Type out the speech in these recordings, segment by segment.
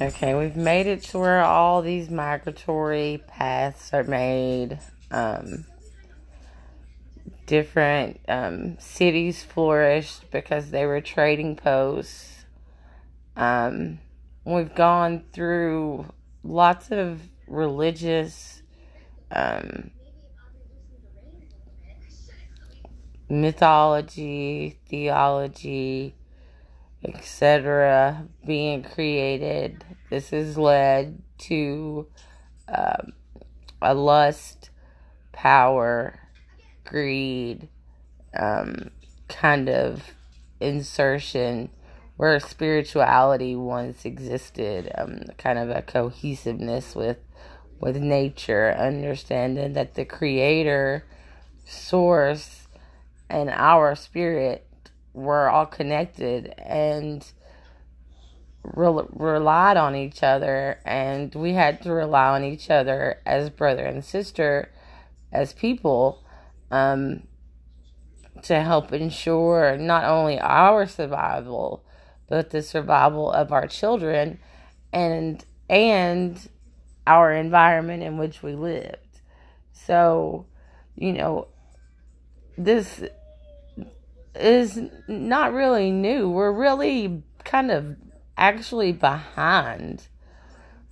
Okay, we've made it to where all these migratory paths are made. Um, different um, cities flourished because they were trading posts. Um, we've gone through lots of religious um, mythology, theology, etc., being created. This has led to um, a lust, power, greed um, kind of insertion where spirituality once existed, um, kind of a cohesiveness with with nature, understanding that the creator, source, and our spirit were all connected and re- relied on each other, and we had to rely on each other as brother and sister, as people, um, to help ensure not only our survival, but the survival of our children, and and our environment in which we lived. So, you know, this is not really new. We're really kind of actually behind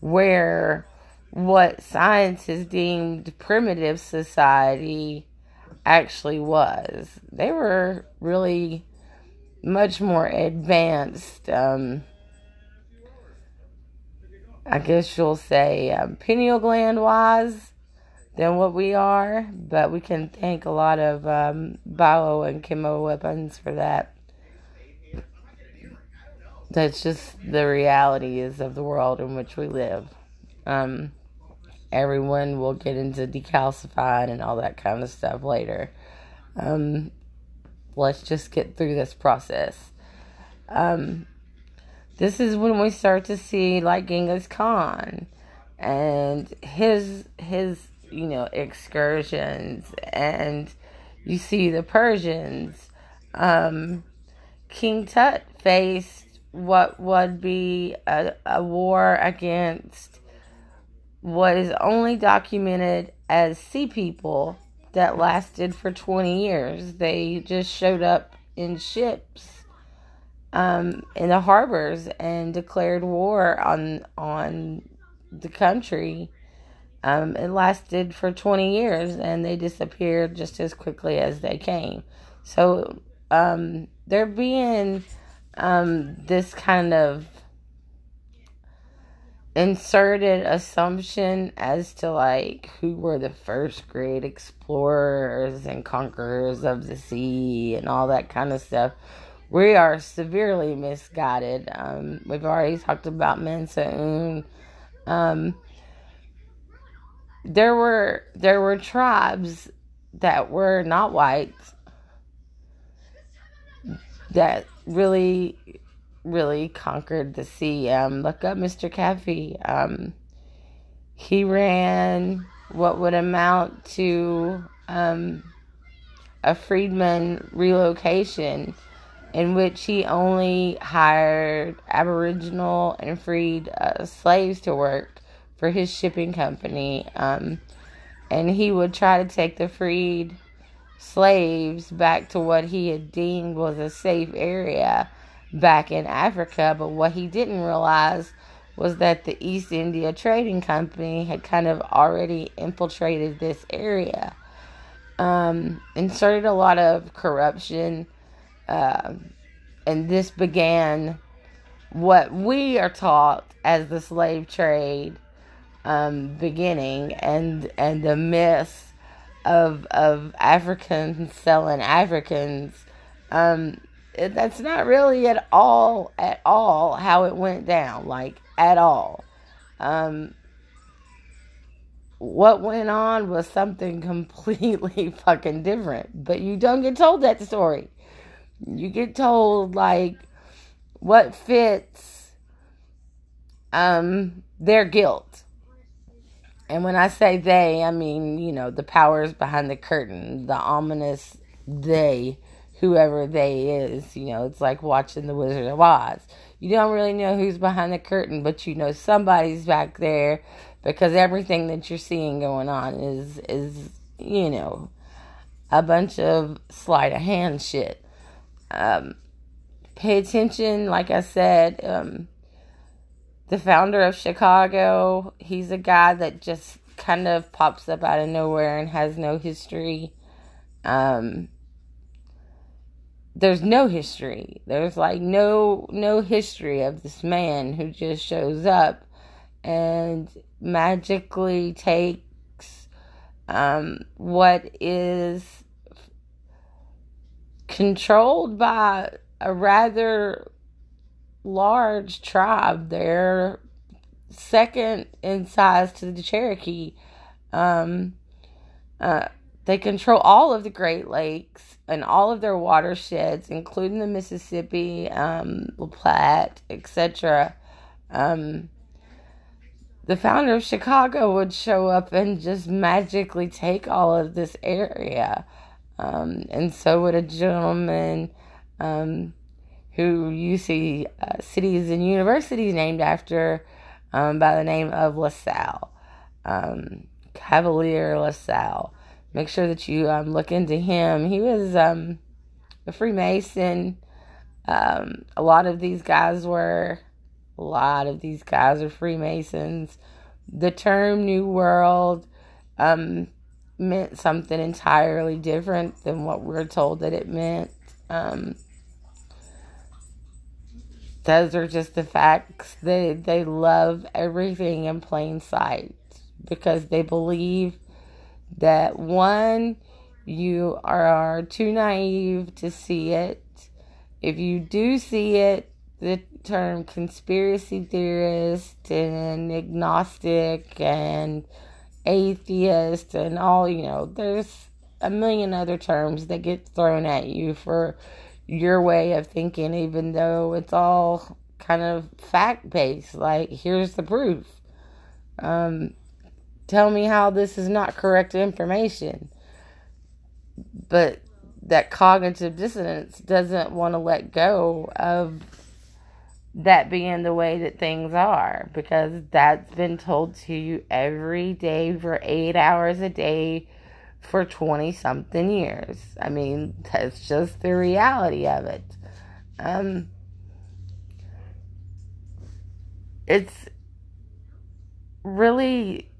where what science has deemed primitive society actually was. They were really much more advanced. Um, I guess you'll say um, pineal gland wise than what we are, but we can thank a lot of um, bio and chemo weapons for that. That's just the realities of the world in which we live. Um, everyone will get into decalcified and all that kind of stuff later. Um, let's just get through this process. Um, this is when we start to see like Genghis Khan and his his you know excursions and you see the Persians. Um, King Tut faced what would be a, a war against what is only documented as sea people that lasted for 20 years. They just showed up in ships um, in the harbors and declared war on on the country. Um, it lasted for 20 years and they disappeared just as quickly as they came. So um, they're being um, this kind of inserted assumption as to like who were the first great explorers and conquerors of the sea and all that kind of stuff. We are severely misguided. Um, we've already talked about Mansa Um, there were there were tribes that were not white that really really conquered the sea. Um, look up Mr. Cuffe. Um, he ran what would amount to um, a freedman relocation in which he only hired Aboriginal and freed uh, slaves to work for his shipping company. Um, and he would try to take the freed slaves back to what he had deemed was a safe area back in Africa. But what he didn't realize was that the East India Trading Company had kind of already infiltrated this area um, and started a lot of corruption. Uh, and this began what we are taught as the slave trade um, beginning and and the myth of of Africans selling Africans um, that's not really at all at all how it went down like at all. Um, what went on was something completely fucking different but you don't get told that story. You get told like what fits um their guilt and when i say they i mean you know the powers behind the curtain the ominous they whoever they is. You know, it's like watching The Wizard of Oz. You don't really know who's behind the curtain, but you know somebody's back there because everything that you're seeing going on is is you know a bunch of sleight of hand shit. Um, pay attention, like I said. Um, the founder of Chicago, he's a guy that just kind of pops up out of nowhere and has no history. Um, there's no history. There's like no no history of this man who just shows up and magically takes um, what is controlled by a rather large tribe. They're second in size to the Cherokee. Um, uh, they control all of the Great Lakes and all of their watersheds, including the Mississippi, um, the Platte, etc. Um, the founder of Chicago would show up and just magically take all of this area. Um, and so would a gentleman um, who you see uh, cities and universities named after um, by the name of LaSalle, um, Cavelier LaSalle. Make sure that you um, look into him. He was um, a Freemason. Um, a lot of these guys were. A lot of these guys are Freemasons. The term New World um, meant something entirely different than what we're told that it meant. Um, those are just the facts. They they love everything in plain sight because they believe that one, you are too naive to see it. If you do see it, the term conspiracy theorist and agnostic and atheist and all, you know, there's a million other terms that get thrown at you for your way of thinking, even though it's all kind of fact based. Like, here's the proof. Um, tell me how this is not correct information. But that cognitive dissonance doesn't want to let go of that being the way that things are because that's been told to you every day for eight hours a day for 20 something years. I mean, that's just the reality of it. Um, it's really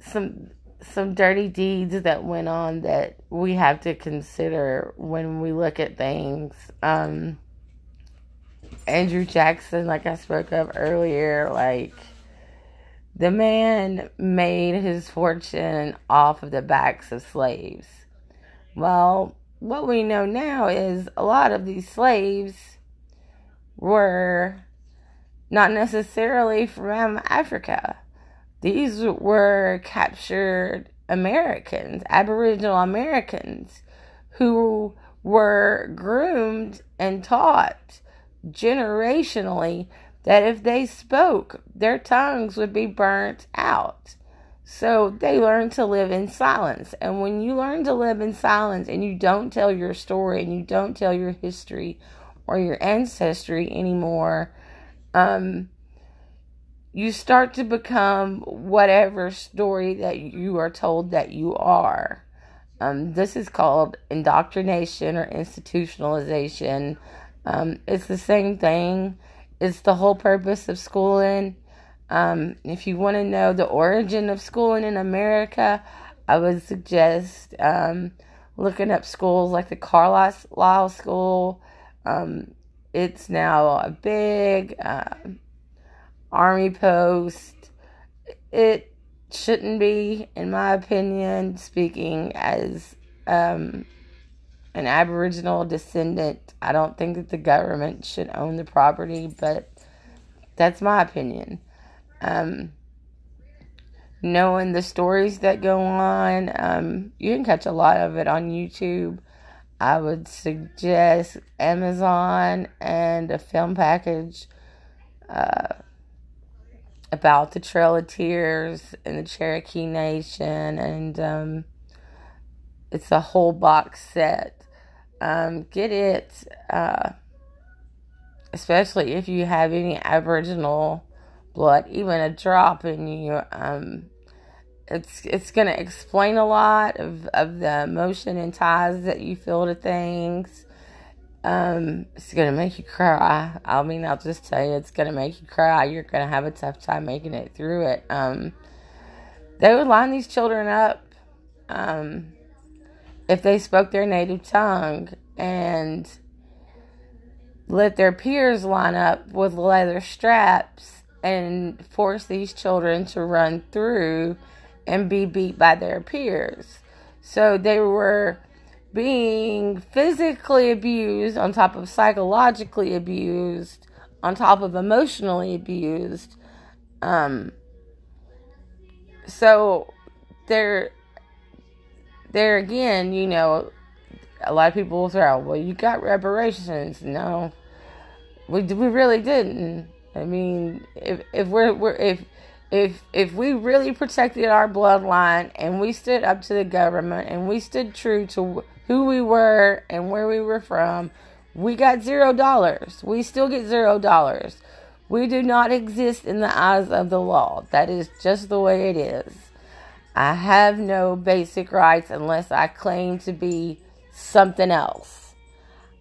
some some dirty deeds that went on that we have to consider when we look at things. Um, Andrew Jackson, like I spoke of earlier, like the man made his fortune off of the backs of slaves. Well, what we know now is a lot of these slaves were not necessarily from Africa. These were captured Americans, Aboriginal Americans, who were groomed and taught generationally that if they spoke, their tongues would be burnt out. So they learned to live in silence. And when you learn to live in silence and you don't tell your story and you don't tell your history or your ancestry anymore, um, you start to become whatever story that you are told that you are. Um, this is called indoctrination or institutionalization. Um, it's the same thing. It's the whole purpose of schooling. Um, if you want to know the origin of schooling in America, I would suggest um, looking up schools like the Carlisle School. Um, it's now a big uh, army post. It shouldn't be, in my opinion, speaking as um, an Aboriginal descendant. I don't think that the government should own the property, but that's my opinion. Um, knowing the stories that go on, um, you can catch a lot of it on YouTube. I would suggest Amazon and a film package uh, about the Trail of Tears and the Cherokee Nation, and um, it's a whole box set. Um, get it, uh, especially if you have any Aboriginal blood, even a drop in you. Um, it's it's gonna explain a lot of, of the emotion and ties that you feel to things. Um, it's gonna make you cry. I mean, I'll just tell you, it's gonna make you cry. You're gonna have a tough time making it through it. Um, they would line these children up um, if they spoke their native tongue and let their peers line up with leather straps and force these children to run through and be beat by their peers. So they were being physically abused on top of psychologically abused on top of emotionally abused um so there there again you know a lot of people will throw well you got reparations no we we really didn't i mean if if we're, we're if if if we really protected our bloodline and we stood up to the government and we stood true to who we were and where we were from, we got zero dollars. We still get zero dollars. We do not exist in the eyes of the law. That is just the way it is. I have no basic rights unless I claim to be something else.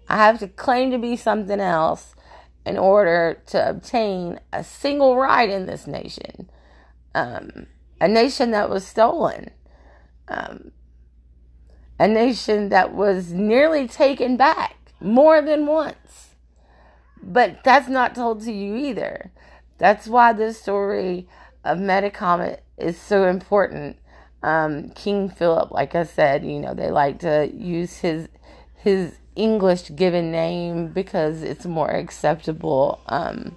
I have to claim to be something else in order to obtain a single right in this nation um, a nation that was stolen, um, a nation that was nearly taken back more than once. But that's not told to you either. That's why this story of Metacomet is so important. Um, King Philip, like I said, you know, they like to use his his English given name because it's more acceptable. Um,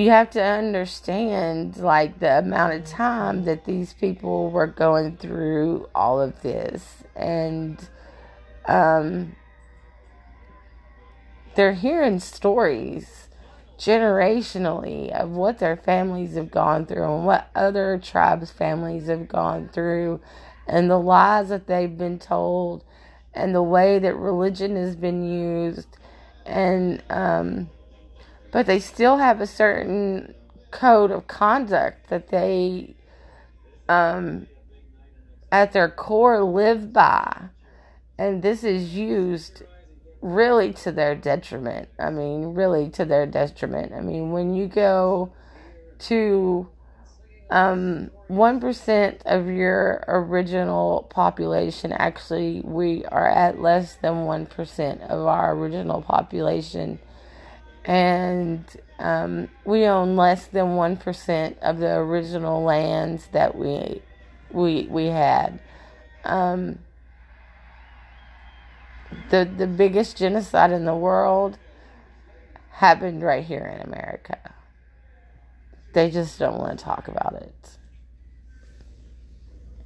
you have to understand like the amount of time that these people were going through all of this and um they're hearing stories generationally of what their families have gone through and what other tribes families have gone through and the lies that they've been told and the way that religion has been used. And um but they still have a certain code of conduct that they um, at their core live by. And this is used really to their detriment. I mean really to their detriment. I mean when you go to um, 1% of your original population actually we are at less than 1% of our original population. And um, we own less than 1% of the original lands that we we we had. Um, the the biggest genocide in the world happened right here in America. They just don't want to talk about it